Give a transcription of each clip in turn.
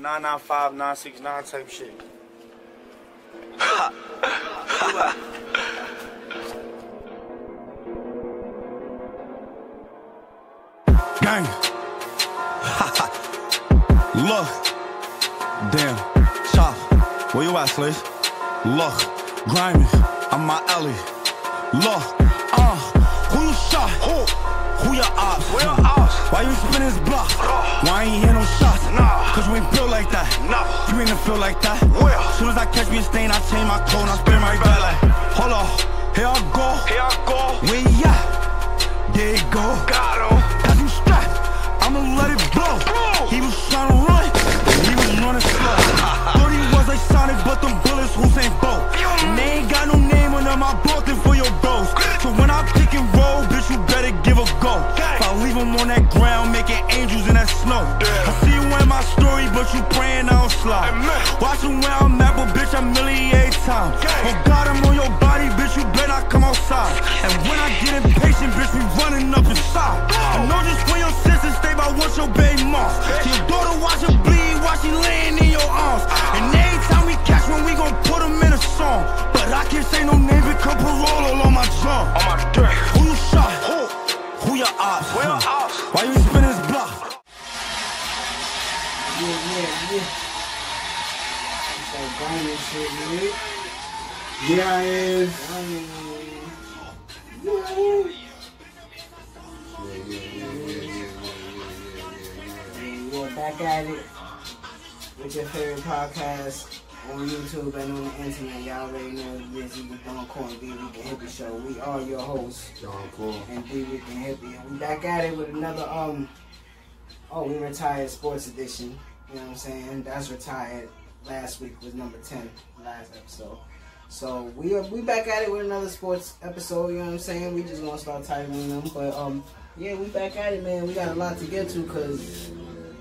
995 969 type shit. Gang. Look. Damn. Chop. Where you at, Slash? Look. Grimy. I'm my alley. Look. Uh. Who you shot? Who? Who your ops? Where your ops? Why you spin this block? Why ain't hear no shots? Nah. Cause we ain't built like that. Nah. You ain't feel like that. Where? Soon as I catch me a stain, I change my clothes and I spin right back like, hold on. Here I go. Here I go. Where you at? There you go. Got him. Got him strapped. I'ma let it blow. Blow. He was trying to run. and He was running slow. Thought he was like Sonic, but them bullets Usain Bolt. And they ain't got no name on them. I bought them for your bros. So when I pick and roll, bitch, you better give go. If I leave him on that ground, making angels in that snow. I see you in my story, but you praying I don't slide. Watching where I'm at, but bitch, I'm million time. Oh God, I'm on your body, bitch, you better not come outside. And when I get impatient, bitch, we running up inside. I know just when your sisters stay by what your baby mom. Your daughter watch her bleed while she laying in your arms. And every time we catch one, we gon' put them in a song. But I can't say no name because parole all on my drum. On my dick. Your ops? Where your Huh. ops? Why you spin this block? Yeah, yeah, yeah. It's like grinding shit, man. Yeah, I is. Grinding. Yeah, yeah, yeah, yeah, yeah, yeah, yeah, yeah, And we're back at it with your favorite podcast on YouTube and on the internet. Y'all already know this is the Don Corn D Week and Hippie Show. We are your hosts. yeah. John and D Week and Hippie. And we back at it with another um oh we retired sports edition. You know what I'm saying? That's retired. Last week was number ten, last episode. So we are we back at it with another sports episode, you know what I'm saying? We just gonna start titling them. But um yeah, we back at it man. We got a lot to get to cause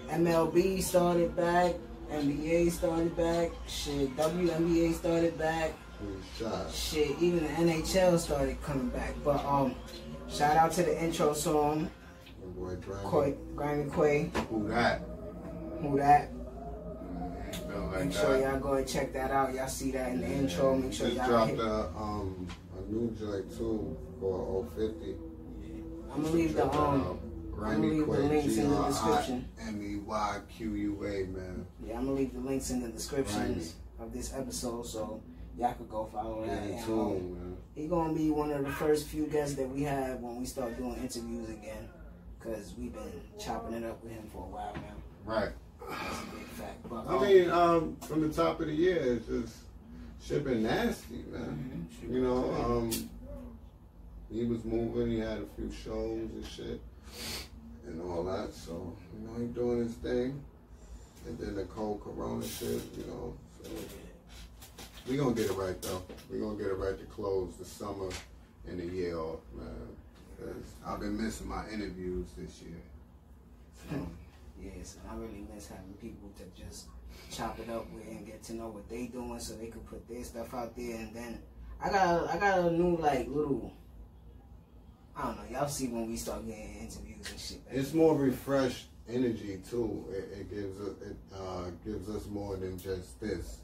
MLB started back, NBA started back, shit, WNBA started back. Shit, even the NHL started coming back. But um, shout out to the intro song, boy. Quay, Grammy Quay, Who that? who that. Feel like Make sure y'all go and check that out. Y'all see that in the intro. Make sure Just y'all dropped hit. a um a new joint too for 050. I'm gonna leave the um, I'm gonna leave the links in the description. M E Y Q U A man. yeah, I'm gonna leave the links in the descriptions of this episode, so y'all could go follow that. in um, tune, man. he gonna be one of the first few guests that we have when we start doing interviews again, cause we've been chopping it up with him for a while now. Right. That's a big fact. But, I um, mean, um, from the top of the year, it's just shit been nasty, man. Mhm. You know, um, he was moving. He had a few shows and shit, and all that. So you know, he doing his thing. And then the cold Corona shit, you know. So we gonna get it right though. We gonna get it right to close the summer and the year off, man. Cause I've been missing my interviews this year. So, Yes, and I really miss having people to just chop it up with and get to know what they doing so they could put their stuff out there and then I got I got a new like little I don't know, y'all see when we start getting interviews and shit. It's more refreshed energy too. It, it gives us it uh, gives us more than just this,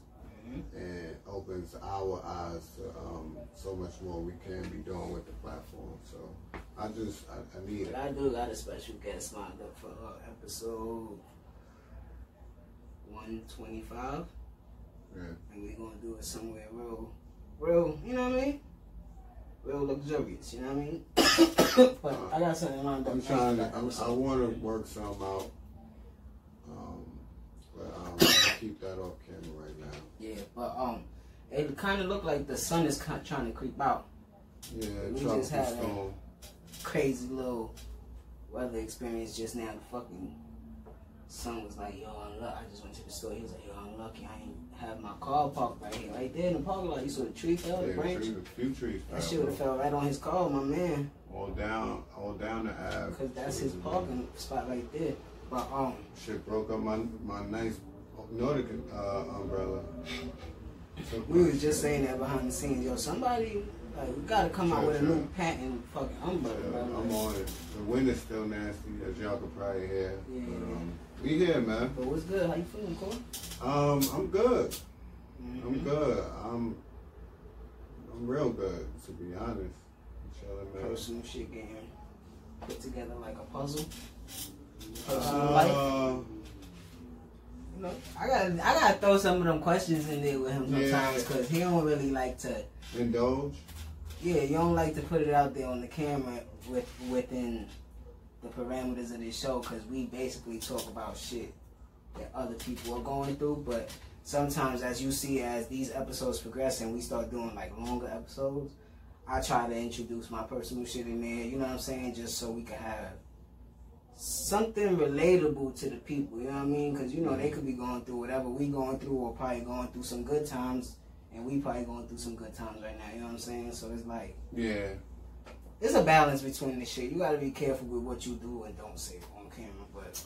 Mhm. and opens our eyes to um, so much more we can be doing with the platform. So I just I, I need it. I do got a special guest lined up for uh, episode 125 Yeah. and we're gonna do it somewhere real real, you know what I mean? Real luxurious, you know what I mean? but I got something lined up. I'm trying for to. I'm, I want to work some out. Um, but um, I'll keep that off camera right now. Yeah, but um, it kind of looked like the sun is kind of trying to creep out. Yeah, We just had a- Crazy little weather experience just now. Fucking sun was like, "Yo, I'm lucky." I just went to the store. He was like, "Yo, I'm lucky. I ain't have my car parked right here, right there in the parking lot." You saw the tree fell, the Yeah, branch. tree, a few trees. That shit would have fell right on his car, my man, All down, all down the Ave. because that's his parking spot right there. But um, Shit broke up my my nice Nordic uh, umbrella. We was just saying that behind the scenes. Yo, somebody like we gotta come out Sure, with a new patent fucking umbrella. I'm on it. The wind is still nasty, as y'all can probably hear. Yeah. But, um, we here, man. But what's good? How you feeling, Cole? Um, I'm good. I'm Mhm. good. I'm I'm real good, to be honest. I'm chilling, man. Personal shit getting put together like a puzzle. Personal life. Uh, You know, I gotta, I gotta throw some of them questions in there with him sometimes because he don't really like to. indulge. Yeah, you don't like to put it out there on the camera with within the parameters of this show because we basically talk about shit that other people are going through. But sometimes, as you see, as these episodes progress and we start doing like longer episodes, I try to introduce my personal shit in there. You know what I'm saying? Just so we can have something relatable to the people. You know what I mean? Because you know they mm-hmm. could be going through whatever we going through, or probably going through some good times, and we probably going through some good times right now. You know what I'm saying? So it's like Yeah. It's a balance between the shit. You got to be careful with what you do and don't say on camera, but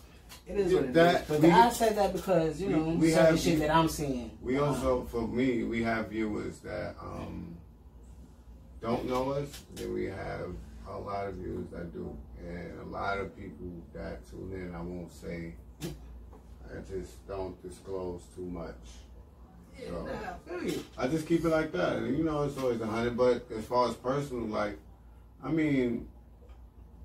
it is what it is. That- But we- I said that because you we- know we certain have- shit that I'm seeing. We Um, also, for me, we have viewers that um, don't know us. Then we have a lot of viewers that do, and a lot of people that tune in. I won't say. I just don't disclose too much. yeah, so- I feel you. I just keep it like that. And you know, it's always a hundred. But as far as personal, like, I mean,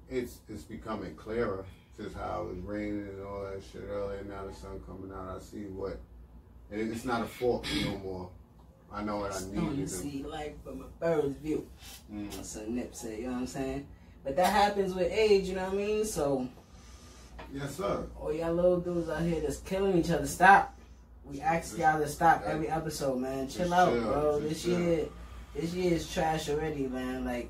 it's it's becoming clearer. Just how it was raining and all that shit earlier. Now the sun coming out. I see what. And it's not a fault no more. I know what I need to see life from a bird's view. Mm. That's a nip say, you know what I'm saying? But that happens with age, you know what I mean? So Yes, sir. all y'all little dudes out here that's killing each other, stop. We ask y'all to stop every episode, man. Chill out, chill, bro. This chill. year, this year is trash already, man. Like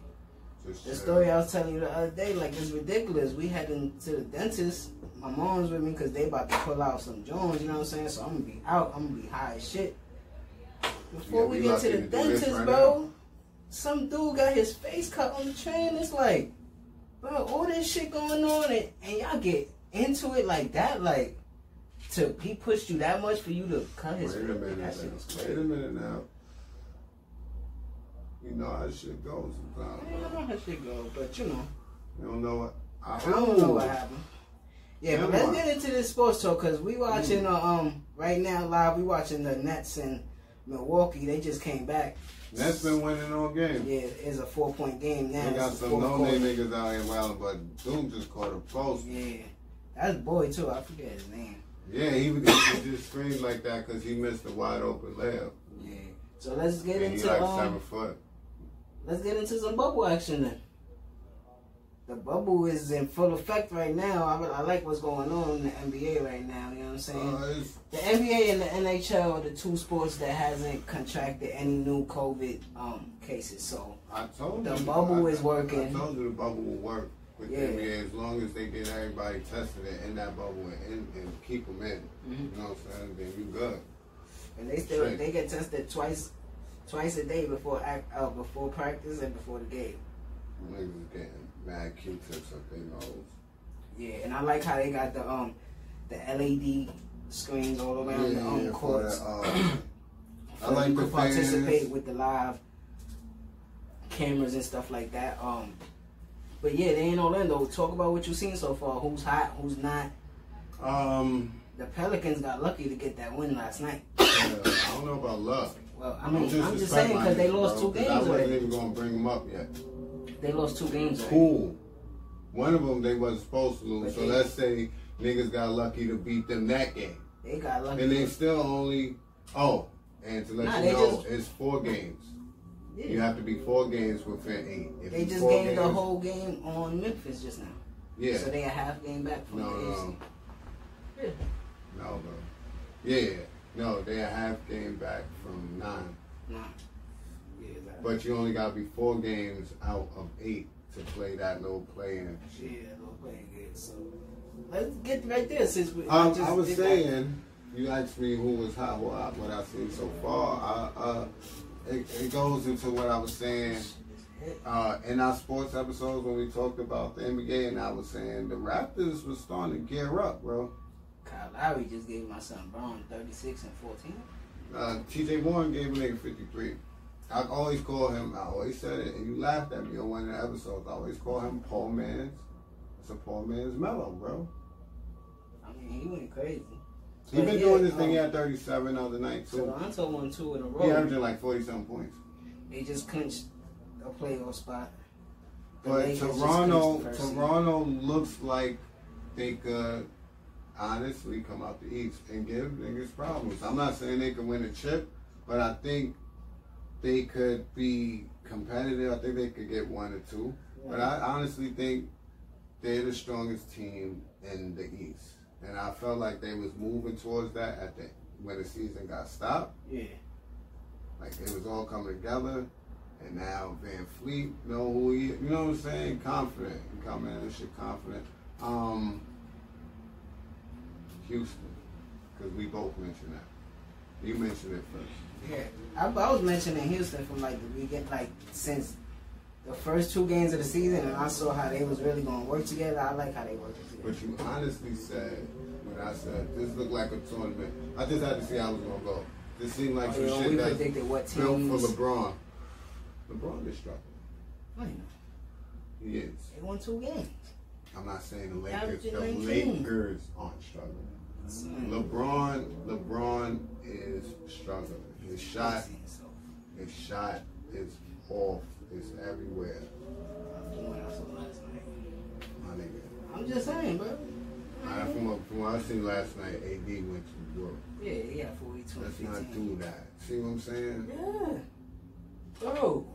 the story I was telling you the other day, like it's ridiculous. We heading to the dentist. My mom's with me because they about to pull out some Jones. You know what I'm saying? So I'm gonna be out. I'm gonna be high as shit. Before Yeah, we, we get to the to dentist, right bro, some dude got his face cut on the train. It's like, bro, all this shit going on, and, and y'all get into it like that, like. To he pushed you that much for you to cut his Wait a face. minute. That shit was now. Wait a minute now. You know how shit goes sometimes. I don't know how shit go, but you know. You don't know what. I, I don't know what happened. Yeah, but let's get into this sports talk because we watching uh, um right now live. We watching the Nets in Milwaukee. They just came back. Nets been winning all game. Yeah, it's a four point game now. They got It's some no name niggas out here wilding, but Doom just caught a post. Yeah, that's boy too. I forget his name. Yeah, he was just screamed like that because he missed a wide open layup. Yeah. So let's get And he into like um, seven foot. Let's get into some bubble action then. The bubble is in full effect right now. I, I like what's going on in the NBA right now. You know what I'm saying? Uh, The NBA and the NHL are the two sports that hasn't contracted any new COVID um, cases. So I told The you. bubble I, is working. I told you the bubble will work with Yeah. the NBA as long as they get everybody tested and in that bubble and, and, and keep them in. Mhm. You know what I'm saying? Then you good. and they still Shit. they get tested twice twice a day before act uh, before practice and before the game. Niggas getting mad Q-tips up their nose. Yeah, and I like how they got the um the LED screens all around the um for courts. that, uh, I like you the participate fans. with the live cameras and stuff like that. Um, but yeah, they ain't all in Orlando. Talk about what you've seen so far. Who's hot? Who's not? Um, The Pelicans got lucky to get that win last night. yeah, I don't know about luck. Well, I mean, I'm just disrespect saying because they lost bro, two games I wasn't already. even gonna bring them up yet. They lost two games already. Cool. One of them they wasn't supposed to lose. But So they- let's say niggas got lucky to beat them that game, They got lucky. and they still only. Oh, and to let Nah, you know, just- it's four games. yeah. You have to be four games within eight. If They just gained the whole game on Memphis just now. Yeah. So they a half game back from No, the no. Yeah. No, bro. Yeah. No, they a half game back from nine. Nah. Yeah, But you only got to be four games out of eight to play that little play in. yeah, they'll play good. So let's get right there since we. Um, just I was did that. saying, you asked me who was hot, what, I, what I've seen so far. I, uh, it, it goes into what I was saying uh, in our sports episodes when we talked about the NBA, and I was saying the Raptors was starting to gear up, bro. Kyle Lowry just gave my son Bron 36 and 14. Uh, TJ Warren gave a nigga 53. I always call him, I always said it, and you laughed at me on one of the episodes. I always call him Paul Mans, It's a poor man's Melo, bro. I mean, he went crazy. He But been doing this thing. He um, had 37 other night too. Toronto won two in a row. He averaging like 40 something points. They just clinched a playoff spot. The But Lakers Toronto, clinched the first seed. Toronto looks like they could honestly come out the East and give niggas problems. I'm not saying they can win a chip, but I think they could be competitive. I think they could get one or two. But I honestly think they're the strongest team in the East. And I felt like they was moving towards that at the when the season got stopped. Yeah. Like it was all coming together, and now VanVleet know who he. You know what I'm saying? Confident. Coming in this shit confident. Um, Houston, because we both mentioned that. You mentioned it first. Yeah, I, I was mentioning Houston from like the beginning, like since the first two games of the season, and I saw how they was really going to work together. I like how they worked together. But you honestly said when I said this looked like a tournament. I just had to see how it was gonna go. This seemed like Oh, some yeah, shit we that's predicted what built for LeBron. LeBron is struggling. I know. He is. They won two games. I'm not saying the Lakers. The 19. Lakers aren't struggling. Mm. LeBron, LeBron is struggling. His shot, his shot is off. It's everywhere. My nigga. I'm just saying, bro. I, from, what- from what I seen last night, AD went to work. Yeah, he got 42 Let's not do that. See what I'm saying? Yeah. Bro,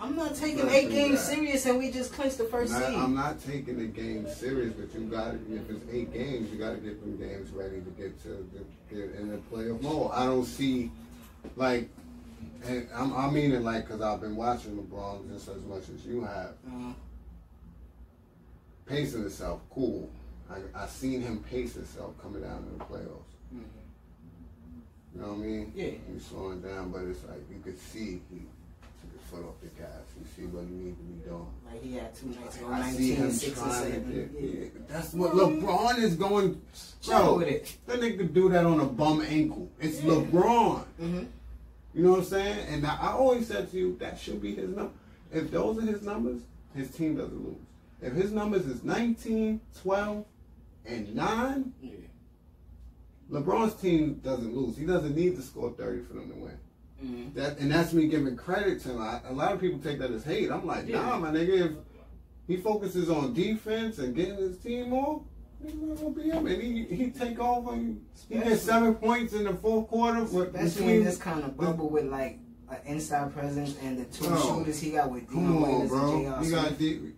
I'm not taking eight games that. serious and we just clinched the first Not- seed. I'm not taking the game serious, but you got to if it's eight games, you got to get them games ready to get to, to get in the playoff mode. I don't see like, and I'm, I mean it like because I've been watching LeBron just as much as you have. Uh, Pacing himself, cool. I I seen him pace himself coming down in the playoffs. Mhm. You know what I mean? Yeah. He's slowing down, but it's like you could see he foot off the gas. You see what he need to be doing. like he had two nights ago, I 19, see him 6 trying to 7. Yeah. That's what LeBron is going. Bro, with it. that nigga do that on a bum ankle. It's Yeah. LeBron. Mm-hmm. You know what I'm saying? And I, I always said to you that should be his number. If those are his numbers, his team doesn't lose. If his numbers is 19, 12, and 9, Yeah. LeBron's team doesn't lose. He doesn't need to score 30 for them to win. Mm-hmm. That and that's me giving credit to him. I, a lot of people take that as hate. I'm like, Yeah. nah, my nigga. If he focuses on defense and getting his team off, he's not gonna be him. And he he take over. He Especially- gets seven points in the fourth quarter. with- Especially in this kind of bubble with like an inside presence and the two Bro, shooters he got with on, Waiters and bro. J.R. Got Smith. deep.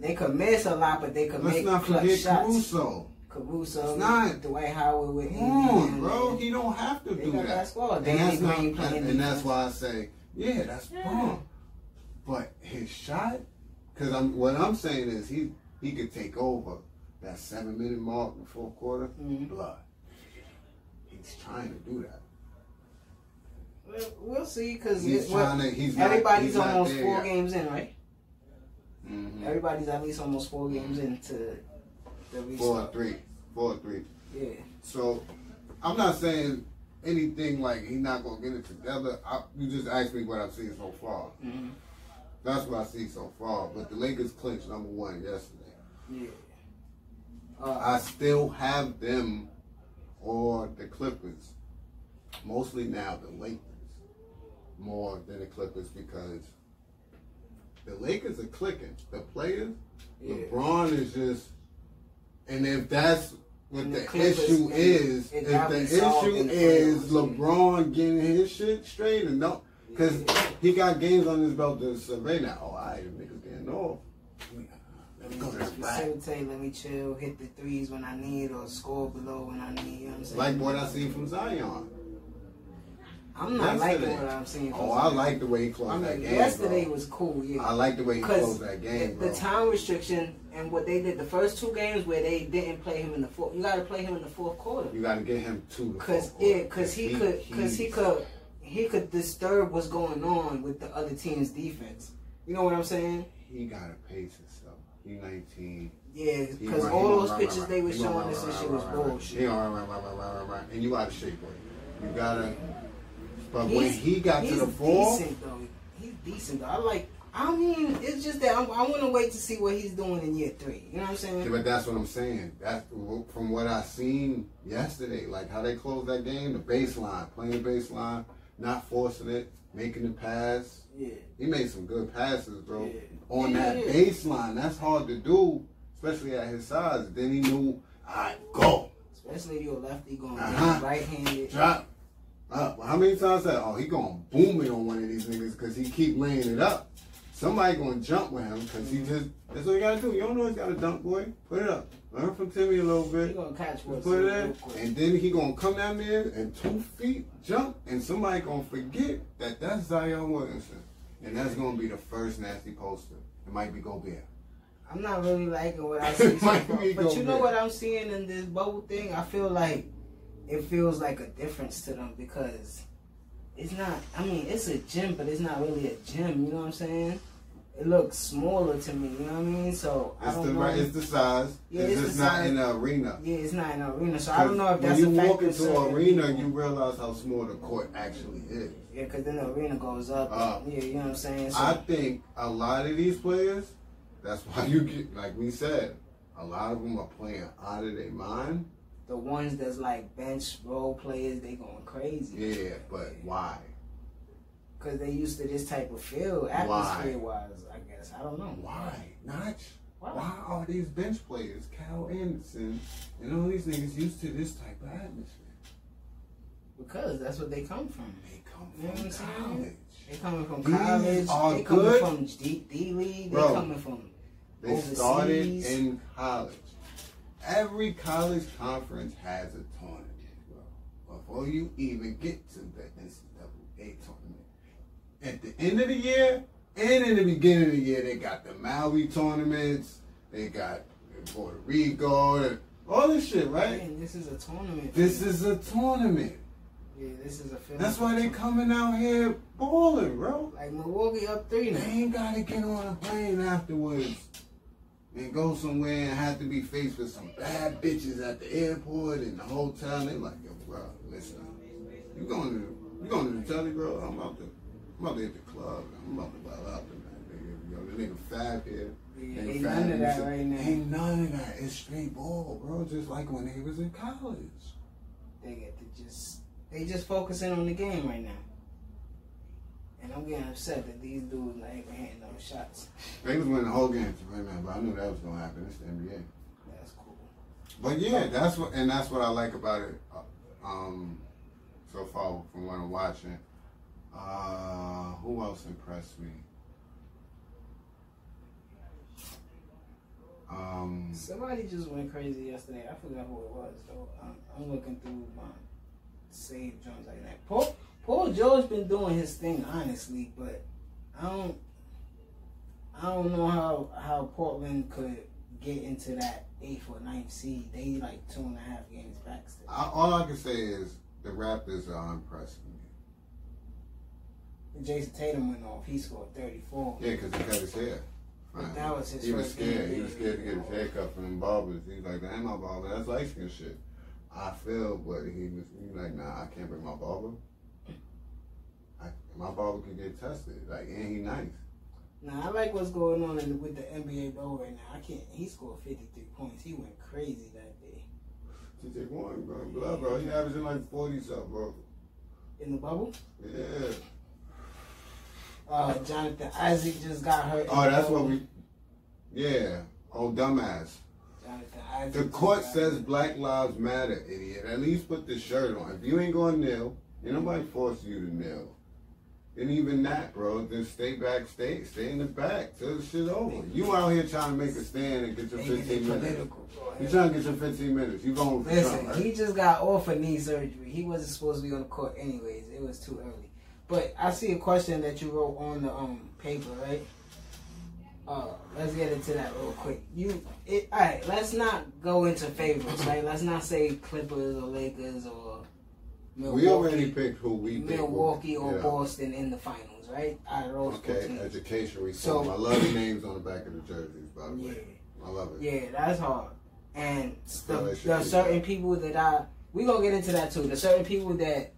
They could miss a lot, but they could Let's make not clutch forget shots. Caruso. Caruso, It's not. Dwight Howard with Come AD on, bro. He don't have to They do that. that squad. And that's not, and, that's why I say, yeah, that's Yeah. wrong. But his shot, because I'm what I'm saying is he he could take over that seven minute mark in the fourth quarter. Mhm. Blood. He's trying to do that. Well, we'll see because He's trying to. He's not, everybody's not almost four yet. games in, right? Mhm. Everybody's at least almost four games into the Four restart. three, four three. Yeah. So I'm not saying anything like he's not gonna get it together. I, you just asked me what I've seen so far. hmm That's what I see so far. But the Lakers clinched number one yesterday. Yeah. Uh, I still have them or the Clippers. Mostly now the Lakers more than the Clippers because the Lakers are clicking. The players, Yeah. LeBron is just, and if that's what the, the issue is, it if the issue is. LeBron getting his shit straight and don't, because he got games on his belt to survey now. Oh, I niggas getting off. Let me go to the back. facilitate, let me chill, hit the threes when I need, or score below when I need. You know what I'm saying? Like what I seen from Zion. I'm not liking yesterday. what I'm seeing. Oh, I like the way he closed I that game. yesterday bro. was cool. Yeah. I like the way he closed that game, the, the time restriction and what they did the first two games where they didn't play him in the fourth, you got to play him in the fourth quarter. you got to get him to Cause yeah, cause he, could, cause he could, he could disturb what's going on with the other team's defense. You know what I'm saying? He got to pace himself. He 19. Yeah, because all those run, pictures run, they were. He showing us and shit was bullshit. He run, run, run, run, run, run, and you out of shape, boy. You gotta. But when he got to he's the four, decent though. He's decent though. I like, I mean, it's just that I'm, I want to wait to see what he's doing in year three. You know what I'm Yeah, saying? but that's what I'm saying. That's from what I seen yesterday. Like how they closed that game, the baseline, playing the baseline, not forcing it, making the pass. Yeah. He made some good passes, bro. Yeah. On Yeah, that yeah. baseline, that's hard to do, especially at his size. Then he knew, all right, go, Especially if you're a lefty going Uh-huh. right-handed. drop. Up. How many times that? Oh, he gonna boom it on one of these niggas because he keep laying it up. Somebody gonna jump with him because he mm-hmm. just. That's what you gotta do. You don't know he's got a dunk, boy. Put it up. Learn from Timmy a little bit. He gonna catch what's put it in, and then he gonna come down there and two feet jump, and somebody gonna forget that that's Zion Williamson, and that's gonna be the first nasty poster. It might be Gobert. I'm not really liking what I see so. But you know what I'm seeing in this bubble thing? I feel like it feels like a difference to them because it's not. I mean, it's a gym, but it's not really a gym. You know what I'm saying? It looks smaller to me. You know what I mean? So I It's don't the know. right, it's the size. Yeah, it's, it's the not size. in the arena. yeah, it's not in an arena, so I don't know if that's when you a walk into an arena, people. you realize how small the court actually is. yeah, because then the arena goes up. Uh, yeah, you know what I'm saying. So I think a lot of these players, that's why you get, like we said, a lot of them are playing out of their mind. The ones that's like bench role players, they going crazy. Yeah, but why? Because they used to this type of feel, atmosphere wise, I guess. I don't know. Why? Not. Why? Why are these bench players, Cal Anderson, and all these niggas used to this type of atmosphere? Because that's what they come from. They come You know what from I'm saying? college. They coming from These college. are they coming good. from D, D League. They Bro. coming from They Overseas. started in college. Every college conference has a tournament, bro. Before you even get to the NCAA tournament. At the end of the year and in the beginning of the year, they got the Maui tournaments. They got Puerto Rico, and all this shit, right? Man, this is a tournament. This is a tournament. yeah, this is a film. That's why they coming out here balling, bro. like Milwaukee up three They ain't gotta get on a plane afterwards and go somewhere and have to be faced with some bad bitches at the airport and the hotel. And they like, yo, bro, listen, you going to you going to the telly, bro? I'm about to I'm about to hit the club. I'm about to wild out tonight, nigga. Yo, the nigga Fab here. Yeah, ain't Fab none of that right now. Ain't none of that. It's straight ball, bro. Just like when he was in college. They get to just they just focusing on the game right now. And I'm getting upset that these dudes not even hitting those shots. They was winning the whole game right now, but I knew that was gonna happen. It's the NBA. That's cool. But yeah, that's what, and that's what I like about it. uh, Um, so far from what I'm watching. Uh, who else impressed me? Um, Somebody just went crazy yesterday. I forgot who it was though. I'm, I'm looking through my save joints like that. Paul Paul George been doing his thing honestly, but I don't I don't know how how Portland could get into that eighth or ninth seed. They like two and a half games back still. I, all I can say is the Raptors are impressing me. Jayson Tatum went off. He scored 34. Yeah, because he cut his hair. But that was his he was scared. He was scared to get his hair cut from them barbers. He was like, that ain't my barber. That's light skin shit. I feel, but he was, he was like, nah, I can't bring my barber. My barber can get tested. Like, and he nice. Now I like what's going on in the, with the NBA bubble right now. I can't. He scored 53 points. He went crazy that day TJ Warren, bro, blah, bro. He averaging like 40 something, bro. in the bubble. Yeah. Uh, Jonathan Isaac just got hurt. Oh, that's what we. Yeah. Oh, dumbass. Jonathan Isaac The court says hurt. Black Lives Matter, idiot. At least put the shirt on. If you ain't gonna kneel, ain't nobody force you to kneel. And even that, bro, just stay back, stay, stay in the back till the shit over. You out here trying to make a stand and get your Making 15 minutes. You trying to get your 15 minutes. You going Listen, Trump, right? he just got off of knee surgery. He wasn't supposed to be on the court anyways. It was too early. But I see a question that you wrote on the um paper, right? Uh, let's get into that real quick. You, it, all right. Let's not go into favorites, right? Let's not say Clippers or Lakers or Milwaukee, We already picked who we. Milwaukee or yeah. Boston in the finals, right? Out of those Okay, teams. education reform. So- I love the names on the back of the jerseys, by the Yeah. way. I love it. Yeah, that's hard. And the, the certain that. people that I we gonna get into that too. The certain people that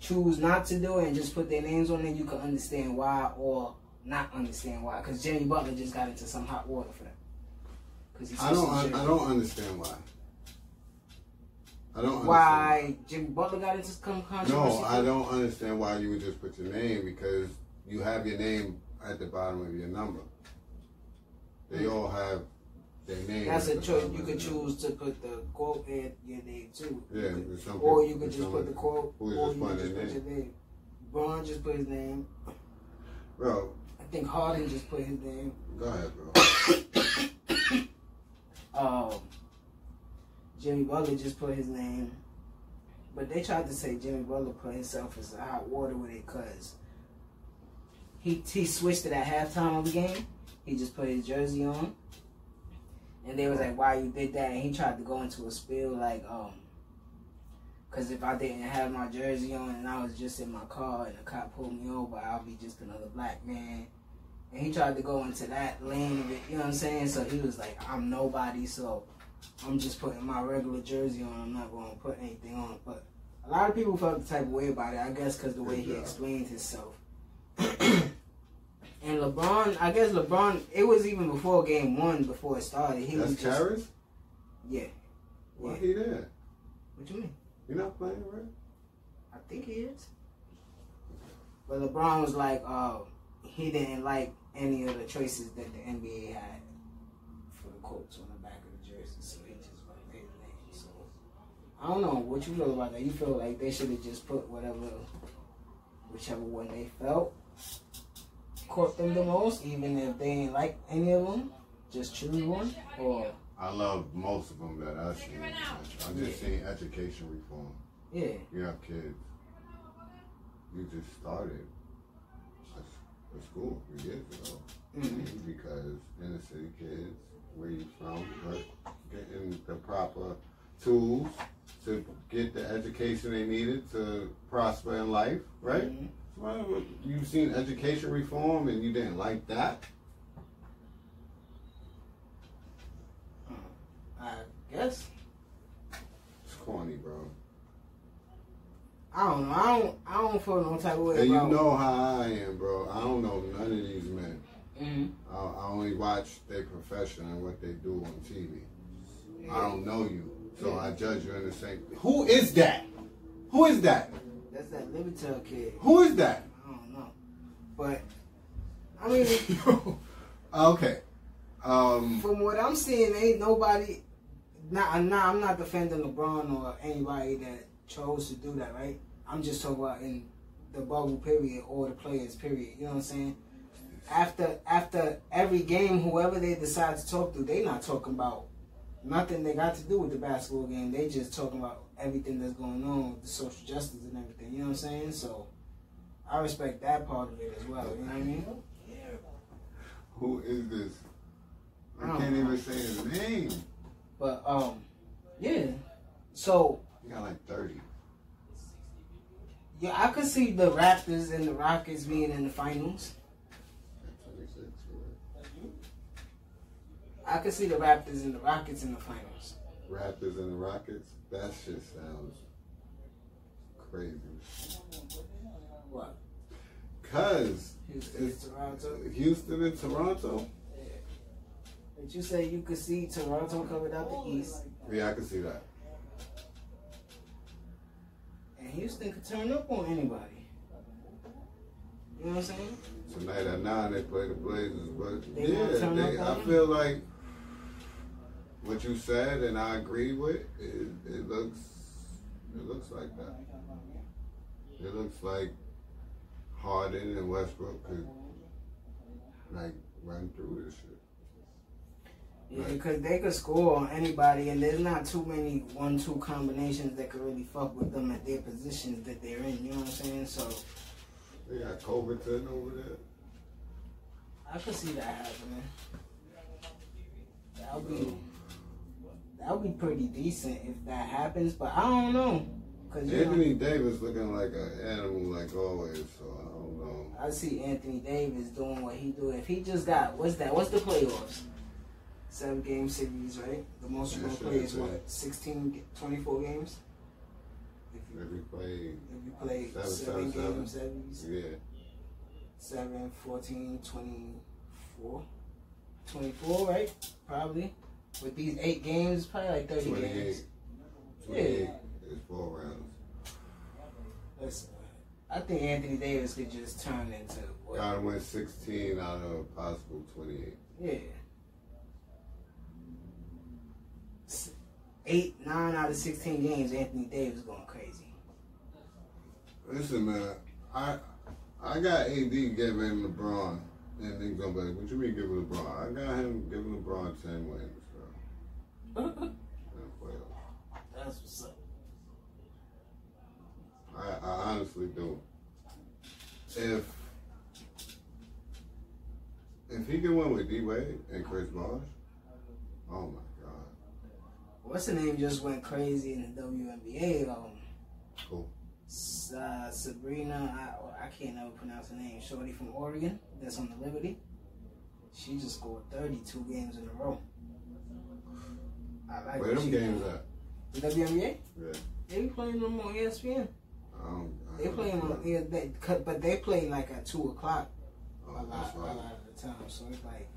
choose not to do it and just put their names on it, you can understand why or not understand why. Because Jimmy Butler just got into some hot water for them. Because I don't. I, I don't understand why. I don't. Understand. Why Jimmy Butler got into some controversy? No, I don't understand why you would just put your name because you have your name at the bottom of your number. They all have their name. That's a choice. You could choose to put the quote and your name too. Yeah, You could- some or you could just put the quote, or just you could their just put your name. name. Bron just put his name. Bro, I think Harden just put his name. go ahead, bro. Um, Jimmy Butler just put his name. But they tried to say Jimmy Butler put himself a hot water with it because he he switched it at halftime of the game. He just put his jersey on. And they was like, why you did that? And he tried to go into a spiel like, um, because if I didn't have my jersey on and I was just in my car and the cop pulled me over, I'll be just another black man. And he tried to go into that lane of it, you know what I'm saying? So he was like, I'm nobody, so I'm just putting my regular jersey on. I'm not going to put anything on. But a lot of people felt the type of way about it, I guess, because the way he explained himself. and LeBron, I guess LeBron, it was even before game one, before it started. He That's was just, Charis? Yeah. Why Yeah. he there? What you mean? You're not playing, right? I think he is. But LeBron was like, uh, he didn't like any of the choices that the NBA had for the quotes on the back of the jersey, so he just like made a name. So I don't know what you feel about that. You feel like they should have just put whatever, whichever one they felt caught them the most, even if they ain't like any of them. Just choose one, or I love most of them that I've seen. I just seen education reform. yeah, You have kids. You just started a, a school three years ago Mhm. because inner city kids, where you from, but getting the proper tools to get the education they needed to prosper in life, right? Mhm. Well, you've seen education reform and you didn't like that. I guess. It's corny, bro. I don't know. I don't. I don't feel no type of way And you about. know how I am, bro. I don't know none of these men. Mhm. I, I only watch their profession and what they do on TV. I don't know you, so I judge you in the same. Who is that? Who is that? That's that Livitel kid. Who is that? I don't know, but I mean, okay. Um, from what I'm seeing, ain't nobody. Not, nah, I'm not defending LeBron or anybody that chose to do that, right? I'm just talking about in the bubble period or the players period. You know what I'm saying? After after every game, whoever they decide to talk to, they not talking about nothing they got to do with the basketball game. They just talking about everything that's going on with the social justice and everything. You know what I'm saying? So I respect that part of it as well. You know what I mean? who is this? I I can't know. even say his name. But um, yeah. So you got like thirty. yeah, I could see the Raptors and the Rockets being in the finals. I could see the Raptors and the Rockets in the finals. Raptors and the Rockets. That shit sounds crazy. What? Cause Houston and it's Toronto. Houston and Toronto. But you say you could see Toronto coming out the East, Yeah, I could see that. and Houston could turn up on anybody. You know what I'm saying? Tonight at nine they play the Blazers, but They yeah, they, I feel like what you said and I agree with. It, it looks, it looks like that. It looks like Harden and Westbrook could like run through this shit. Yeah, because they could score on anybody, and there's not too many one-two combinations that could really fuck with them at their positions that they're in. You know what I'm saying? So They got Covington over there. I could see that happening. That'll be um, that'll be pretty decent if that happens, but I don't know. Cause you know, Anthony Davis looking like an animal like always, so I don't know. I see Anthony Davis doing what he do. If he just got what's that? What's the playoffs? Seven game series, right? The most you're gonna play is what? 16, 24 games. If you If we play, if you play Seven, seven, seven, game seven. series, yeah, 7, 14, 24. 24, right? Probably. With these eight games, probably like 30 28. games. 28 Yeah. is four rounds. Listen, I think Anthony Davis could just turn into what? Gotta win 16 out of a possible 28. Yeah. Eight, nine out of 16 games, Anthony Davis going crazy. Listen, man, I I got AD giving LeBron, and then be like, what you mean giving LeBron? I got him giving LeBron 10 wins, bro. In the playoffs. That's what's up. I, I honestly don't. If if he can win with D Wade and Chris Bosh, oh my god, What's the name just went crazy in the WNBA? Um, cool. Uh, Sabrina, I, I can't never pronounce her name. Shorty from Oregon, that's on the Liberty. She just scored 32 games in a row. I like Where what them she games doing. at? The WNBA? Yeah, They be playing them on ESPN. I don't. I They don't play them on, yeah, they, cut- but they play like at 2 o'clock a Oh, lot, that's a lot of the time. So it's like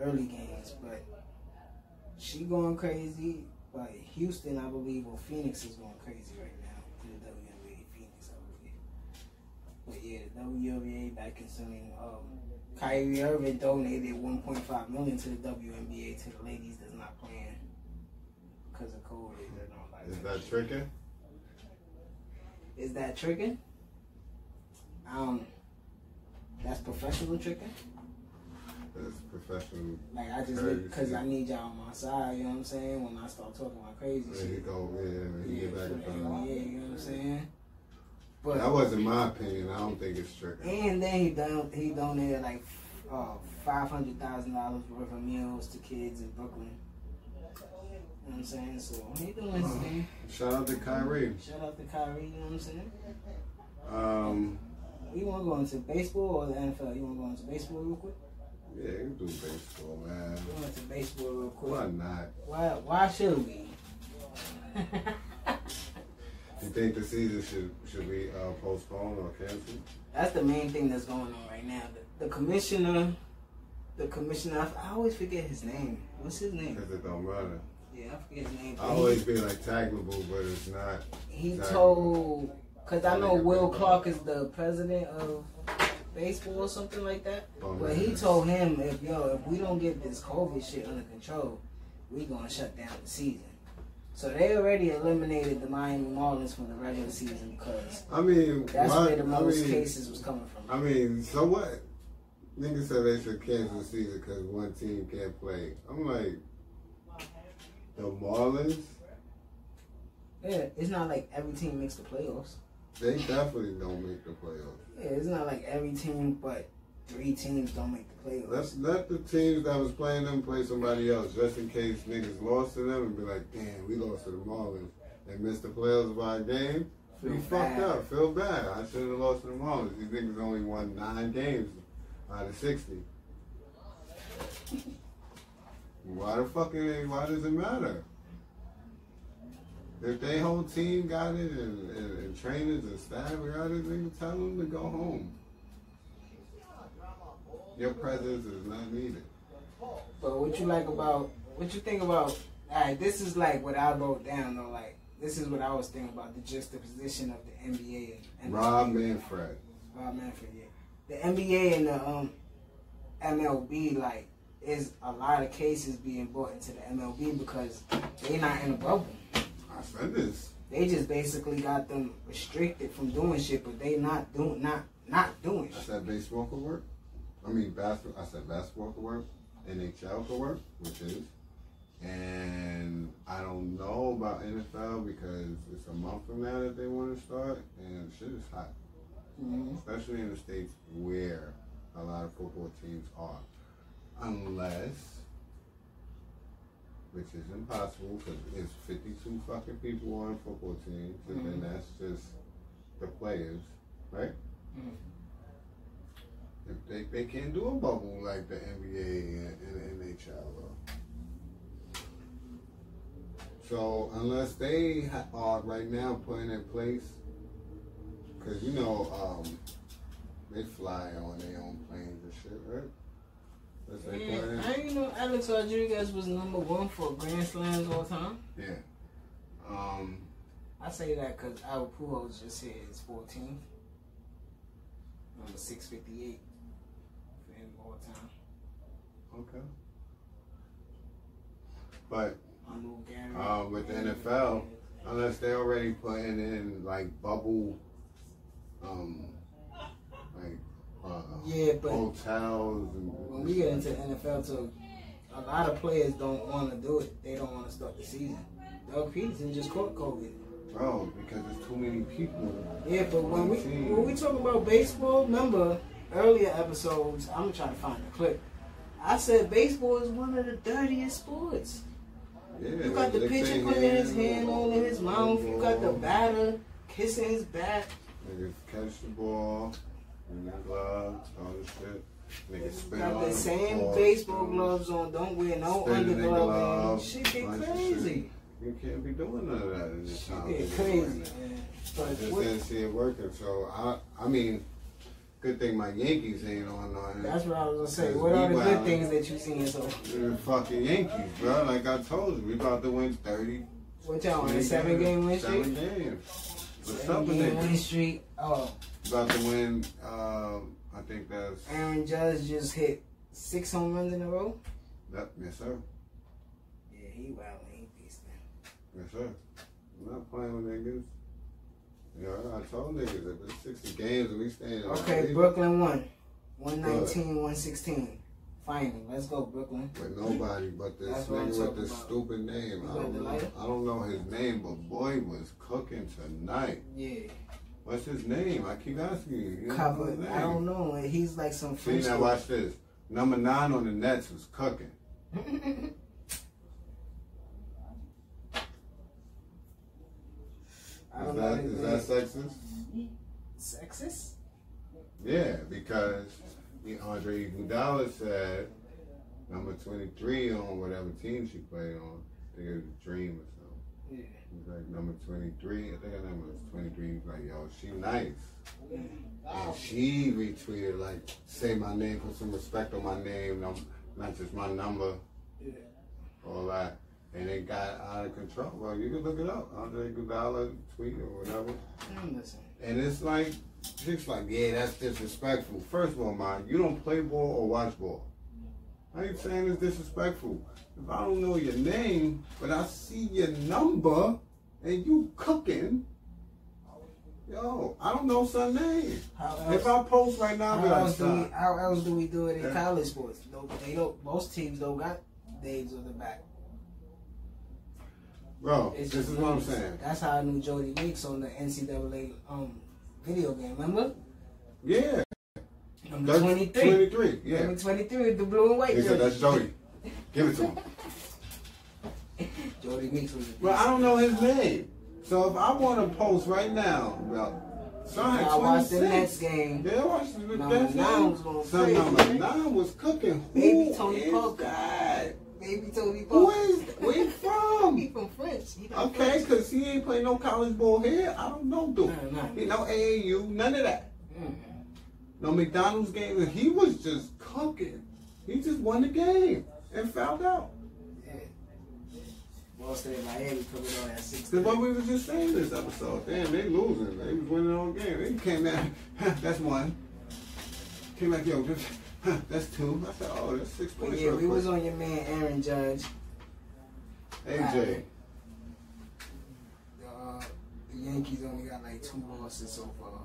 early games. But she going crazy. But Houston, I believe, or Phoenix is going crazy right now in the WNBA. Phoenix, I believe. But yeah, the WNBA back concerning um, Kyrie Irving donated 1.5 million to the WNBA to the ladies that's not playing because of all that Is that tricking? Is that tricking? Um, that's professional tricking. That's professional. Like I just because I need y'all on my side. You know what I'm saying? When I start talking about crazy There you shit, go. Yeah, yeah, get back in for front of me. NBA, you know what I'm saying? But That wasn't my opinion. I don't think it's tricking. and then he done he donated like uh, five hundred thousand dollars worth of meals to kids in Brooklyn. You know what I'm saying? So he his thing. Shout out to Kyrie. Shout out to Kyrie. You know what I'm saying? Um, You want to go into baseball or the NFL? You want to go into baseball real quick? yeah, you do baseball, man. We Go into baseball real quick. Why not? Why? Why should we? You think the season should should be uh, postponed or canceled? That's the main thing that's going on right now. The, the commissioner, the commissioner, I, I always forget his name. What's his name? Because it don't matter. Yeah, I forget his name. I always be like taggable, but it's not. he, told, cause I know Will Clark is the president of baseball or something like that. Oh, But he told him if yo, if we don't get this COVID shit under control, we gonna shut down the season. So they already eliminated the Miami Marlins from the regular season because I mean, that's why, where the most I mean, cases was coming from. I mean, so what? Niggas said they should cancel the season because one team can't play. I'm like, the Marlins, Yeah, it's not like every team makes the playoffs. they definitely don't make the playoffs. Yeah, it's not like every team, but three teams don't make the playoffs. Let's let the teams that was playing them play somebody else, just in case niggas lost to them and be like, damn, we lost to the Marlins. and missed the playoffs by a game. Feel we fucked up. Feel bad. I should have lost to the Marlins. These niggas only won nine games out of sixty. Why the fuck? fucking? Why does it matter? If they whole team got it and, and, and trainers and staff got it, nigga, tell them to go home. Your presence is not needed. But what you like about what you think about? Alright, this is like what I wrote down though. Like this is what I was thinking about the juxtaposition of the NBA and Rob MLB. Manfred. Rob Manfred, yeah. The NBA and the um, MLB like is a lot of cases being brought into the MLB because they're not in a bubble. I said this. They just basically got them restricted from doing shit, but they not doing not not doing I said baseball could work. I mean basketball. I said basketball could work. NHL could work, which is. And I don't know about NFL because it's a month from now that they want to start, and shit is hot, Mhm. especially in the states where a lot of football teams are, unless, which is impossible because it's 52 fucking people on football team, and then Mhm. that's just the players, right? Mhm. If they, they can't do a bubble like the NBA and, and the NHL though. So unless they are right now putting in place, because you know um, they fly on their own planes and shit, right? Plane. I didn't know Alex Rodriguez was number one for Grand Slams all time. Yeah. Um. I say that because Albert Pujols just hit his 14th. Number 658 for him all time. Okay. But uh, with the NFL, unless they already putting in like bubble, um, like uh, Yeah, but hotels and when we get into the NFL too, a lot of players don't want to do it. They don't want to start the season. Doug Pederson just caught COVID. bro, because there's too many people. Yeah, but when we when we talk about baseball, remember earlier episodes, I'm trying to try to find the clip. I said baseball is one of the dirtiest sports. Yeah, You got the pitcher putting his hand, hand all in his mouth. You got the batter kissing his bat. Niggas catch the ball in gloves, all this shit. Niggas spin Got the same ball, baseball gloves on. Don't wear no Spin in the underglove. glove, Shit get crazy. You can't be doing none of that in this Shit time. get crazy. right man. I But just what, didn't see it working. So I, I mean, good thing my Yankees ain't on that's what I was gonna say. What are the good things that you seen so? The fucking Yankees, bro. Like I told you, we about to win thirty. What y'all on a seven games. game win Seven streak? games. What's up with game win it? streak. Oh, About to win. Um, I think that's. Aaron Judge just hit six home runs in a row. That, yes, sir. Yeah, he wild. He beastin'. Yes, sir. I'm not playing with niggas. Yeah, I told niggas if it's 60 games and we staying in Okay, Brooklyn won. 119, 116. Finally, let's go, Brooklyn. with nobody but this That's nigga with talking this about. stupid name. I don't know. I don't know his name, but boy was cooking tonight. Yeah, What's his name? I keep asking you. you. don't know covered. his name. I don't know. He's like some See now, watch this. Number nine on the Nets was cooking. Is don't that know. is his that name. sexist? sexist? Yeah, because Andre Iguodala said number 23 on whatever team she played on. I think it was Dream or something. Yeah. He was like number 23. I think her number was 23. He was like, yo, she nice. And she retweeted like, say my name, put some respect on my name, not just my number, Yeah. all that. And it got out of control. Well, you can look it up. Andre Iguodala tweet or whatever. Listen. And it's like, it's like, yeah, that's disrespectful. First of all, man, you don't play ball or watch ball. I ain't saying it's disrespectful. If I don't know your name, but I see your number and you cooking, yo, I don't know son name. How If else, I post right now, how like, else do we how else do we do it in Yeah. college sports? No, they don't. Most teams don't got names on the back. bro, It's this is what I'm saying. That's how I knew Jody Weeks on the NCAA um video game. Remember? Yeah, Number that's 23. 23, yeah. Number 23 the blue and white He said, that's. Jody. Give it to him. Jody Weeks was But I don't know his name. So if I want to post right now about son I watched the 26. Game. Yeah, I watched the Number Nets nine game. was going Son number nine was cooking. Who Baby Tony is Parker. That? Baby Tony Parker. is where he He from? from French. He from Okay, because he ain't play no college ball here. I don't know, dude. Nah, nah. He no AAU, none of that. Mm. No McDonald's game. He was just cooking. He just won the game and fouled out. Yeah. Boston and Miami coming on at six. Because what we was just saying this episode, damn, they losing. They was winning all game. They came down, that's one. Came back, yo, this, that's two. I said, oh, that's six points. yeah, we was on your man Aaron Judge. AJ. Uh, the Yankees only got like two losses so far.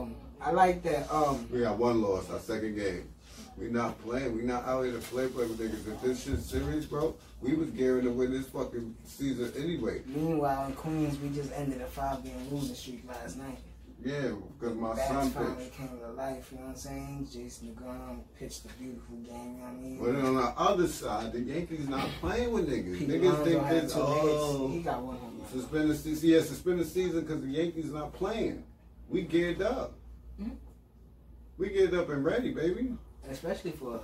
Um, I like that. Um, We got one loss, our second game. We not playing. We not out here to play play with niggas. If this shit's serious, bro, we was gearing to win this fucking season anyway. meanwhile, in Queens, we just ended a five-game losing streak last night. Yeah, because my Bats son finally pitched. came to life. You know what I'm saying? Jason DeGrom pitched a beautiful game. You know what I mean? But on the other side, the Yankees not playing with niggas. Pete niggas Alonso think two oh. He got one home run. Suspend the season. Yeah, suspend the season because the Yankees not playing. We geared up. Mhm. We geared up and ready, baby. Especially for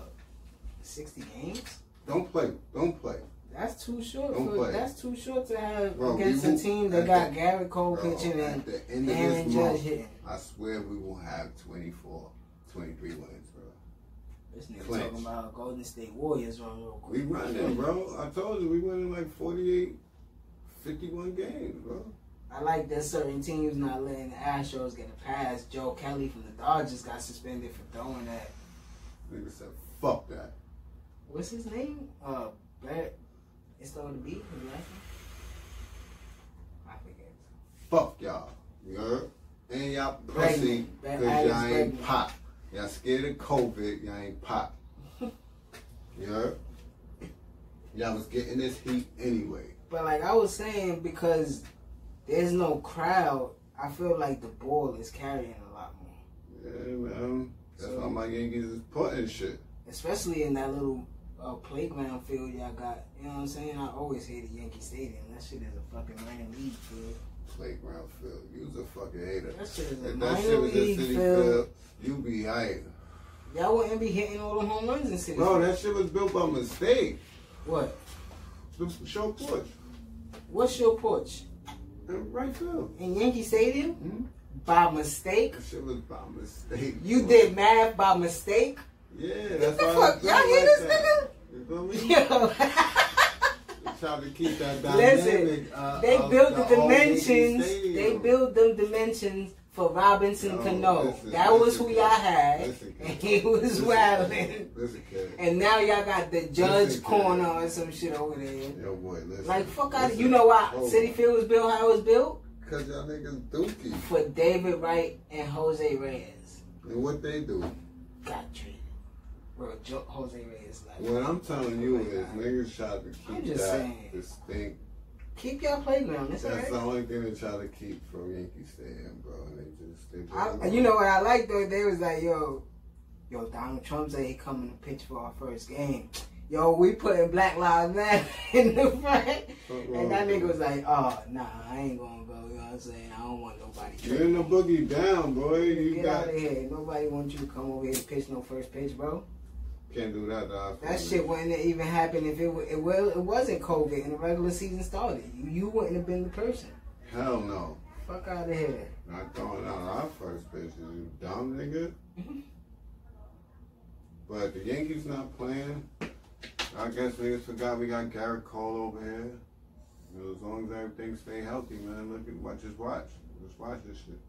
60 games. Don't play. Don't play. That's too short. Don't For, play. that's too short to have Bro, we against a team that got the- Gerrit Cole Bro, pitching at and the end of Aaron Judge month, hitting. I swear we will have 24, 23 wins, bro. This nigga Clinch. talking about Golden State Warriors run real We quick. running, bro. I told you we winning like 48, 51 games, bro. I like that certain teams not letting the Astros get a pass. Joe Kelly from the Dodgers got suspended for throwing that. Nigga said, fuck that. What's his name? Uh, Barrett. It's starting to be his last name. I forget. Fuck y'all. You heard? And y'all pussy, because y'all ain't Bregman. pop. Y'all scared of COVID, y'all ain't pop. You heard? Y'all was getting this heat anyway. But like I was saying, because there's no crowd, I feel like the ball is carrying a lot more. Yeah, man. That's So- why my Yankees is putting shit. Especially in that little uh, playground field y'all got. You know what I'm saying? I always hated Yankee Stadium. That shit is a fucking minor league field. Playground field. You's a fucking hater. That shit is a If that minor shit was league City field. Field, you be hype. Y'all wouldn't be hitting all the home runs in City. Bro, that shit was built by mistake. What? Show porch. What's your porch? In right field. In Yankee Stadium? Hmm? By mistake? That shit was by mistake. You bro. did math by mistake? Yeah, What that's the why fuck? Y'all built hear like this that. You feel me? Yo. They try to keep that dynamic. Listen, uh, they of built the, dimensions. They built them dimensions for Robinson Yo, Cano. listen, that was who y'all had, Listen, and he was Listen, wilding. Listen, kid. And now y'all got the judge Listen, corner or some shit over there. Yo, boy, listen. Like fuck out. listen. You know why City. Field was built how it was built Cause y'all niggas dookie. for David Wright and Jose Reyes. And what they do? Got traded. Bro, jo- Jose like. What I'm telling you is niggas try to keep that saying. distinct. Keep y'all playground. It's That's alright. the only thing they try to keep from Yankee Stadium, bro. And they just, they just I, you know what I like though? They was like, yo, yo, Donald Trump said he coming to pitch for our first game. Yo, we putting Black Lives Matter in the front. And that nigga was like, oh, nah, I ain't gonna go. You know what I'm saying? I don't want nobody. You're in the boogie down, boy. You Get got out of here. Nobody wants you to come over here to pitch no first pitch, bro. Can't do that. That shit wouldn't even happen if it, it well it wasn't COVID and the regular season started. You, you wouldn't have been the person. Hell no. Fuck out of here. Not throwing out our first pitches, you dumb nigga. but the Yankees not playing. I guess niggas forgot we got Gerrit Cole over here. You know, as long as everything stay healthy, man, look at watch just watch. Just watch this shit.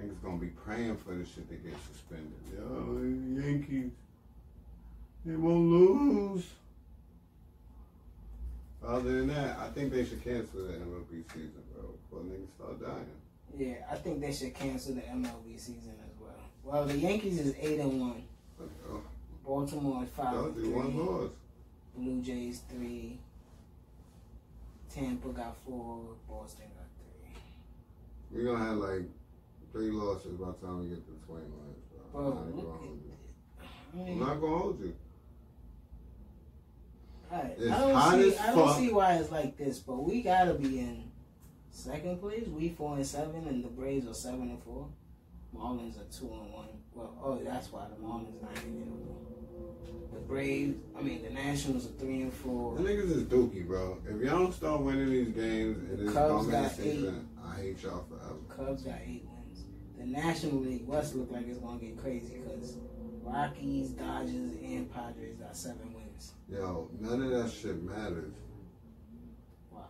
Niggas gonna be praying for this shit to get suspended. Yo, Yankees. They won't lose. Other than that, I think they should cancel the MLB season, bro, before niggas start dying. Yeah, I think they should cancel the MLB season as well. Well, the Yankees is eight and one. Oh, Baltimore is five and do one three. loss. Blue Jays three. Tampa got four. Boston got three. We're gonna have like three losses by the time we get to the 20 lines, bro. Bro, I'm, not gonna hold you. I I'm mean, not gonna hold you. alright, It's I don't hot see. as I don't fuck. see why it's like this, but we gotta be in second place. We four and seven, and the Braves are seven and four. Marlins are two and one. Well, oh, that's why the Marlins not in it. The Braves, I mean, the Nationals are three and four. The niggas is dookie, bro. If y'all don't start winning these games in this Cubs got season, I hate y'all forever. Cubs got eight wins. The National League West look like it's gonna get crazy because Rockies, Dodgers, and Padres got seven wins. Yo, none of that shit matters. Wow.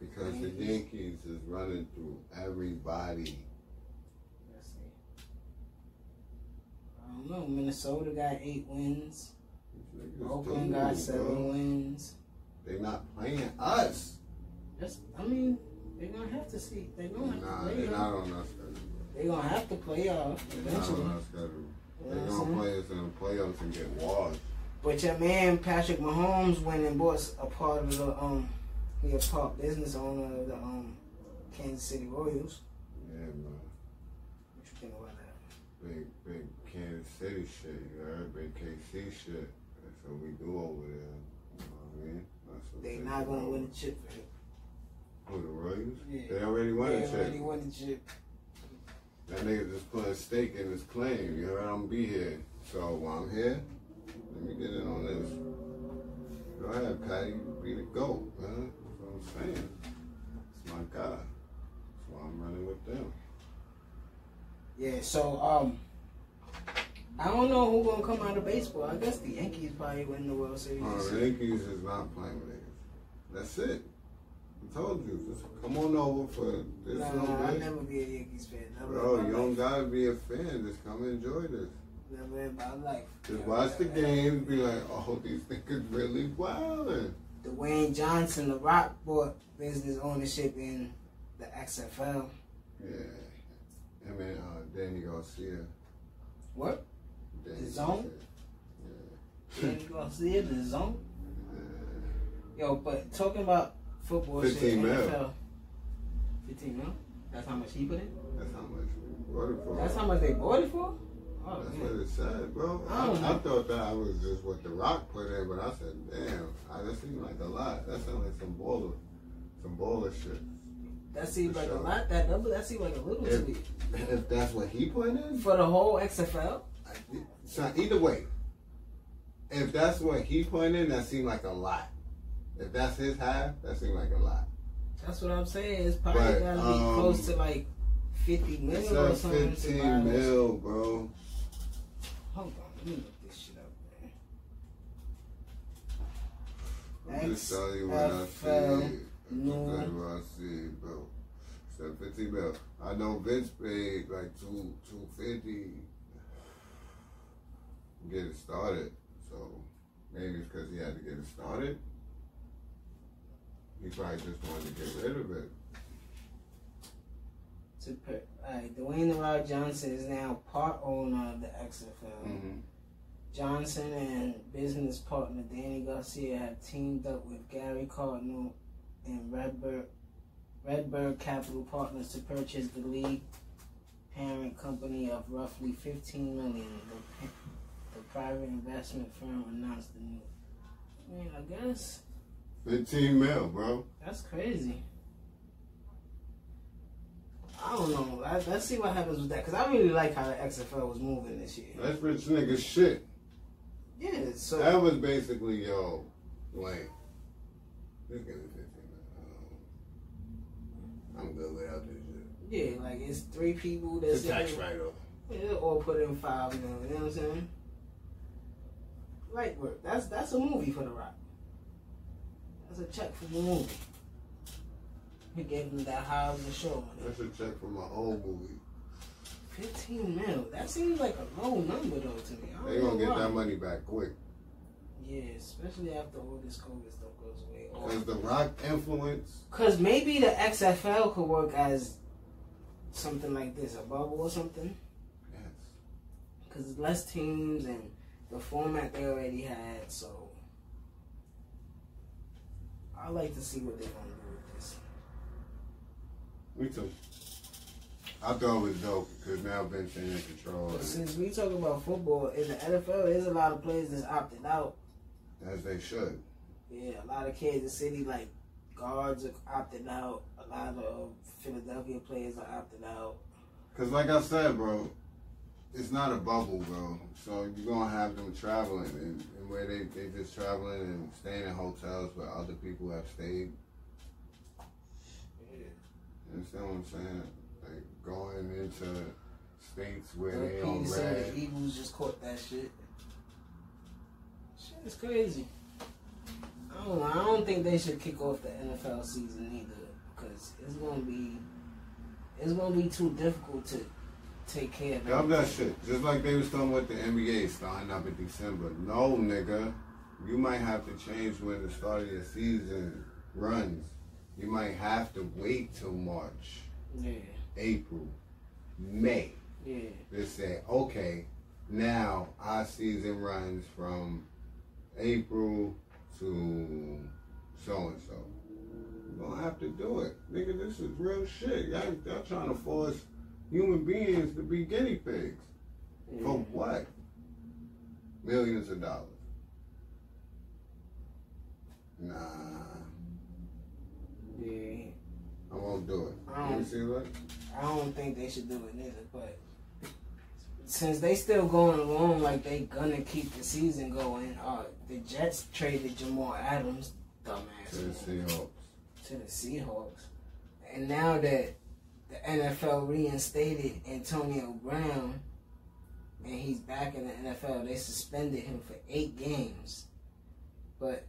Because the Yankees is running through everybody. Let's see. I don't know. Minnesota got eight wins. Oakland got seven bro. wins. They're not playing us. That's. I mean, they're gonna have to see. They're gonna have Nah, to play they not on our schedule. They're gonna have to play off not eventually. on our schedule. They know gonna play us in the playoffs and get washed. But your man Patrick Mahomes went and bought a part of the um, he a part business owner of the um, Kansas City Royals. Yeah, man. What you think about that? Big, big Kansas City shit, you heard? Big KC shit. That's what we do over there. You know what I mean? They not gonna win the chip. for it. Who, the Royals? Yeah. They already won They the already chip. won the chip. That nigga just put a stake in his claim. You heard I'm be here. So while I'm here, let me get in on this. Go ahead, Patty. Be the GOAT, man. That's what I'm saying. It's my guy. That's why I'm running with them. Yeah, so um, I don't know who gonna come out of baseball. I guess the Yankees probably win the World Series. Oh, the. Yankees is not playing niggas. That's it. I told you. Just come on over for this Nah, nah, I'll never be a Yankees fan. Never Bro, you don't gotta be a fan. Just come enjoy this. Never in my life. Just watch the games. Be like, oh, these niggas really wildin'. Dwayne Johnson, The Rock, bought business ownership in the XFL. Yeah. I mean, uh, Dany Garcia. What? Danny The Zone? Yeah. Dany Garcia, the zone. Yo, but talking about football 15 shit, mil. NFL. 15 mil? That's how much he put in? That's how much we bought it for. That's how much they bought it for? Oh, That's man. what it said, bro. I I, I, thought that I was just what The Rock put in, but I said, damn, I, that seemed like a lot. That sounded like some baller, some baller shit. That seems For like sure. a lot. That number, that seems like a little If, to me. if that's what he put in, For the whole XFL? I- so either way, if that's what he put in, that seemed like a lot. If that's his half, that seemed like a lot. That's what I'm saying. It's probably But, gotta be um, close to like 50 mil or something. 15 mil, bro. Let me look this shit up, man. I'm just telling you what I see. I'm just telling you what I see, bro. Said 15 mil. I know Vince paid like two two fifty. Get it started. So maybe it's because he had to get it started. He probably just wanted to get rid of it. To per, alright, Dwayne The Rock Johnson is now part owner of the XFL. Mm-hmm. Johnson and business partner Dany Garcia have teamed up with Gerry Cardinale and Redbird Redbird Capital Partners to purchase the league parent company of roughly 15 million. The, the private investment firm announced the news. I mean, I guess 15 mil, bro. that's crazy. I don't know. I, let's see what happens with that because I really like how the XFL was moving this year. That's rich nigga shit. Yeah, so That was basically, yo, like, let's get 15 mil. I'm good without this shit. yeah, like it's three people that's a tax write-off. Yeah, or put in five mil. You know what I'm saying? Light work. That's that's a movie for the Rock. That's a check for the movie. He gave him that Hobbs and Shaw money. That's a check for my old movie. Fifteen mil. That seems like a low number though to me. They gonna get why. that money back quick. Yeah, especially after all this COVID stuff goes away. Cause the Rock influence, Cause maybe the XFL could work as something like this, a bubble or something. yes. because less teams and the format they already had. So I like to see what they're gonna do with this. Me too. I thought it was dope because now Vince ain't in control, But since we talk about football in the NFL, there's a lot of players that's opted out. as they should. Yeah, a lot of Kansas City like guards are opting out. A lot of um, Philadelphia players are opting out. Cause like I said, bro, it's not a bubble, bro. So you're gonna have them traveling, and, and where they they just traveling and staying in hotels where other people have stayed. Yeah. You understand what I'm saying? Like going into states where they don't red. the Eagles just caught that shit. Shit is crazy. I don't know. I don't think they should kick off the NFL season either because it's gonna be it's gonna be too difficult to take care of. That shit. Just like they was talking with the NBA starting up in December. No, nigga. You might have to change when the start of your season runs. You might have to wait till March, Yeah, April, May. yeah, They say, okay, now our season runs from April to so and so. You're gonna have to do it. Nigga, this is real shit. Y'all, y'all trying to force human beings to be guinea pigs. yeah. For what? Millions of dollars. Nah, yeah. I won't do it. I You don't- see that? I don't think they should do it neither, but since they still going along like they gonna keep the season going, uh, the Jets traded Jamal Adams, dumbass, To the Seahawks. to the Seahawks, and now that the NFL reinstated Antonio Brown, and he's back in the NFL, they suspended him for eight games, but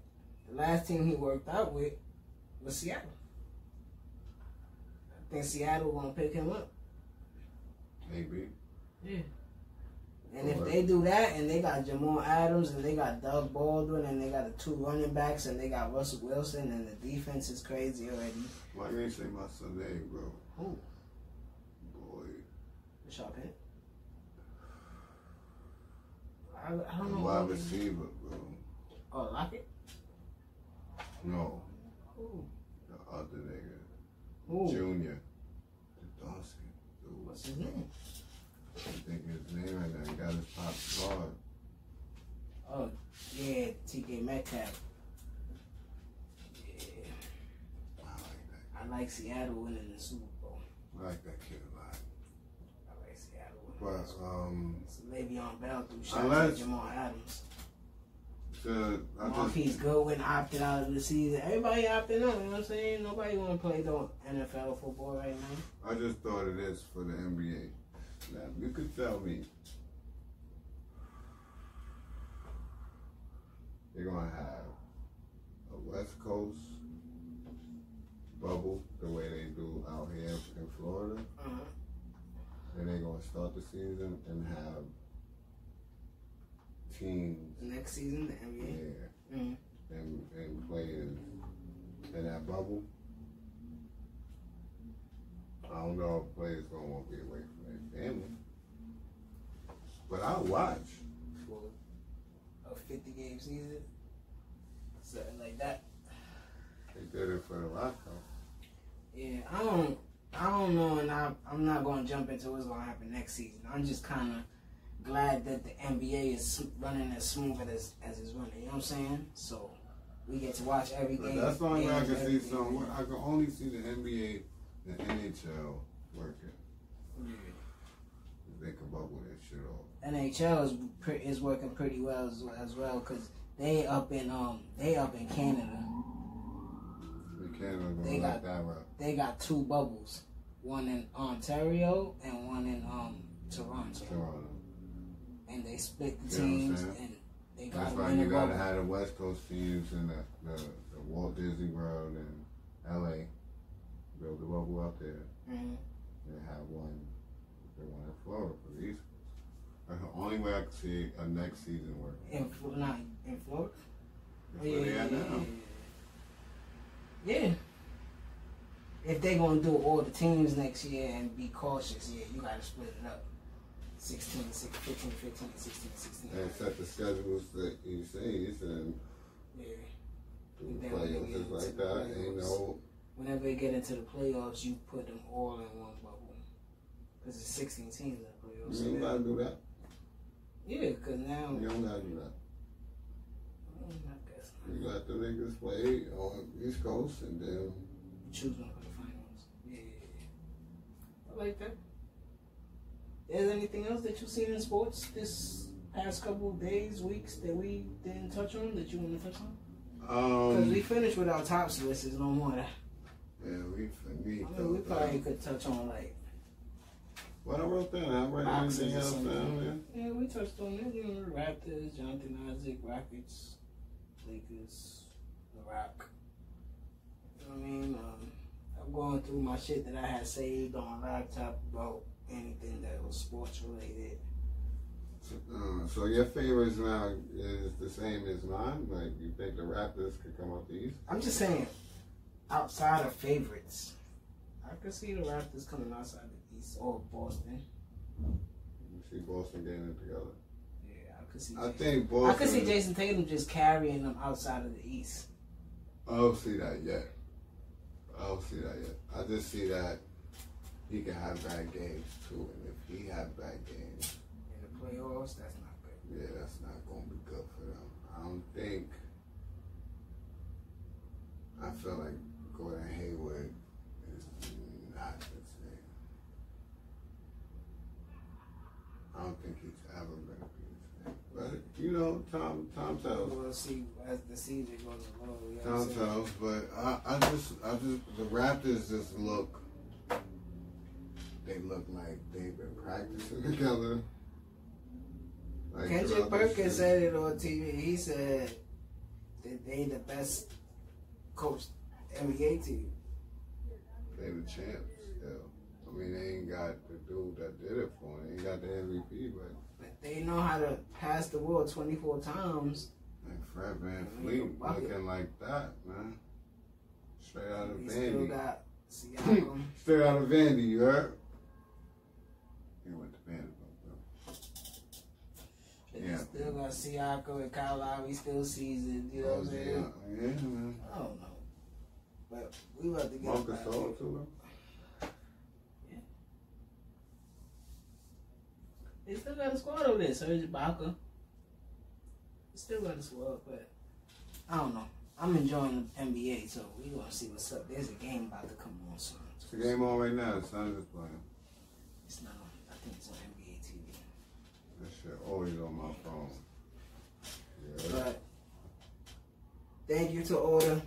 the last team he worked out with was Seattle. I think Seattle gonna pick him up. Maybe. Yeah. And if they do that, and they got Jamal Adams, and they got Doug Baldwin, and they got the two running backs, and they got Russell Wilson, and the defense is crazy already. Why you ain't say my son name, bro? Who? Boy. Sharp hit. I, I don't know. wide receiver, bro. Oh, Lockett? No. Who? The other nigga. Who? Junior. The Dawson. Dude. What's his name? I think his name right now. He got his top squad. Oh, yeah, DK Metcalf. Yeah, I like that. I like Seattle winning the Super Bowl. I like that kid a lot. I like Seattle winning. the But Super Bowl. um, So Le'Veon Bell threw shots Unless- at Jamal Adams. To I Marquise just Goodwin opted out of the season. Everybody opting out, you know what I'm saying? Nobody want to play the NFL football right now. I just thought of this for the NBA. Now you could tell me they're gonna have a West Coast bubble the way they do out here in Florida, Uh-huh. and they're gonna start the season and have teams Next season, the NBA. yeah, Mhm. and and players in that bubble. I don't know if players gonna want to be away from their family, but I'll watch. For a 50 game season. Something like that. They did it for the Rock though. Yeah, I don't, I don't know, and I, I'm not going to jump into what's going to happen next season. I'm just kind of glad that the NBA is running as smooth as as it's running. You know what I'm saying? So we get to watch every But game. that's the only way I can see some. I can only see the NBA, the NHL working. Yeah. They can bubble that shit off. NHL is pre- is working pretty well as, as well because they up in um they up in Canada. We can't They got-. They got two bubbles, one in Ontario and one in um Toronto, Toronto. And they split the teams and they got That's to why you gotta have the West Coast teams in the, the, the Walt Disney World and LA. Build the bubble out there Mhm. and have one the one in Florida for the East Coast. That's the only way I can see a next season working. In not in Florida. That's where they at now. Yeah. If they gonna do all the teams next year and be cautious, yeah, you gotta split it up. 16, 16 15, 15, 16, 16. And set the schedules that you see, and Yeah. do Then when they playoffs get just into like that. Playoffs. no Whenever they get into the playoffs, you put them all in one bubble. Because it's 16 teams in the playoffs. you don't gotta do that. yeah, because now. You don't gotta do that. Mm, I guess not. You let the niggas play on East Coast and then choose one for the finals. Yeah, I like that. Is there anything else that you've seen in sports this past couple of days, weeks that we didn't touch on that you want to touch on? Because we um finished with our tops list. No more. Yeah, we we, I mean, we probably could touch on like What I wrote down, I boxes anything else down there. Yeah, we touched on it. You know, Raptors, Jonathan Isaac, Rockets, Lakers, The Rock. You know what I mean? Um, I'm going through my shit that I had saved on laptop about anything that was sports related. Uh, so your favorites now is the same as mine. Like you think the Raptors could come up the East? I'm just saying, outside of favorites, I could see the Raptors coming outside the East or Boston. You see Boston getting it together. Yeah, I could see. I Jayson- think I could see Jayson Tatum just carrying them outside of the East. I don't see that yet. I don't see that yet. I just see that he can have bad games too, and if he have bad games, In the playoffs, that's not good. yeah, that's not gonna be good for them. I don't think. I feel like Gordon Hayward is not the same. I don't think he's ever gonna be the same. But you know, time time tells. We'll see as the season goes along. You know what I'm Time saying? tells. But I, I just I just the Raptors just look. They look like they've been practicing together. Like Kendrick Perkins said it on TV. He said that they the best coach NBA team. They the champs still. I mean, they ain't got the dude that did it for them. They ain't got the MVP, but But they know how to pass the ball 24 times. like Fred Van I mean, Fleet looking like that, man. Straight out of He still Vandy. got Siakam. Straight out of Vandy, you heard? He went to Vanderbilt, though. They Yeah. still got Siakam and Kyle Lowry still seasoned. You know what I'm saying? yeah, yeah, man. I don't know. But we about to get Marcus back Gasol, to too, They still got a squad over there. Serge Ibaka. They still got a squad, but I don't know. I'm enjoying the NBA, so we gonna see what's up. There's a game about to come on soon. It's the game on right now. The Suns is playing. It's not on. I think it's on NBA TV. That shit always on my phone. Yeah. But thank you to all the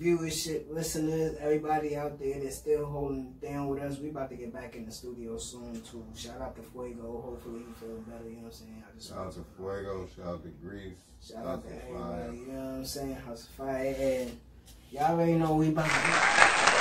viewership, listeners, everybody out there that's still holding down with us. We about to get back in the studio soon too. Shout out to Fuego. Hopefully he feeling better. You know what I'm saying? I just Shout out to Fuego. Shout out to Greece. Shout out to Fire. everybody, you know what I'm saying? House of Fire and y'all already know we about to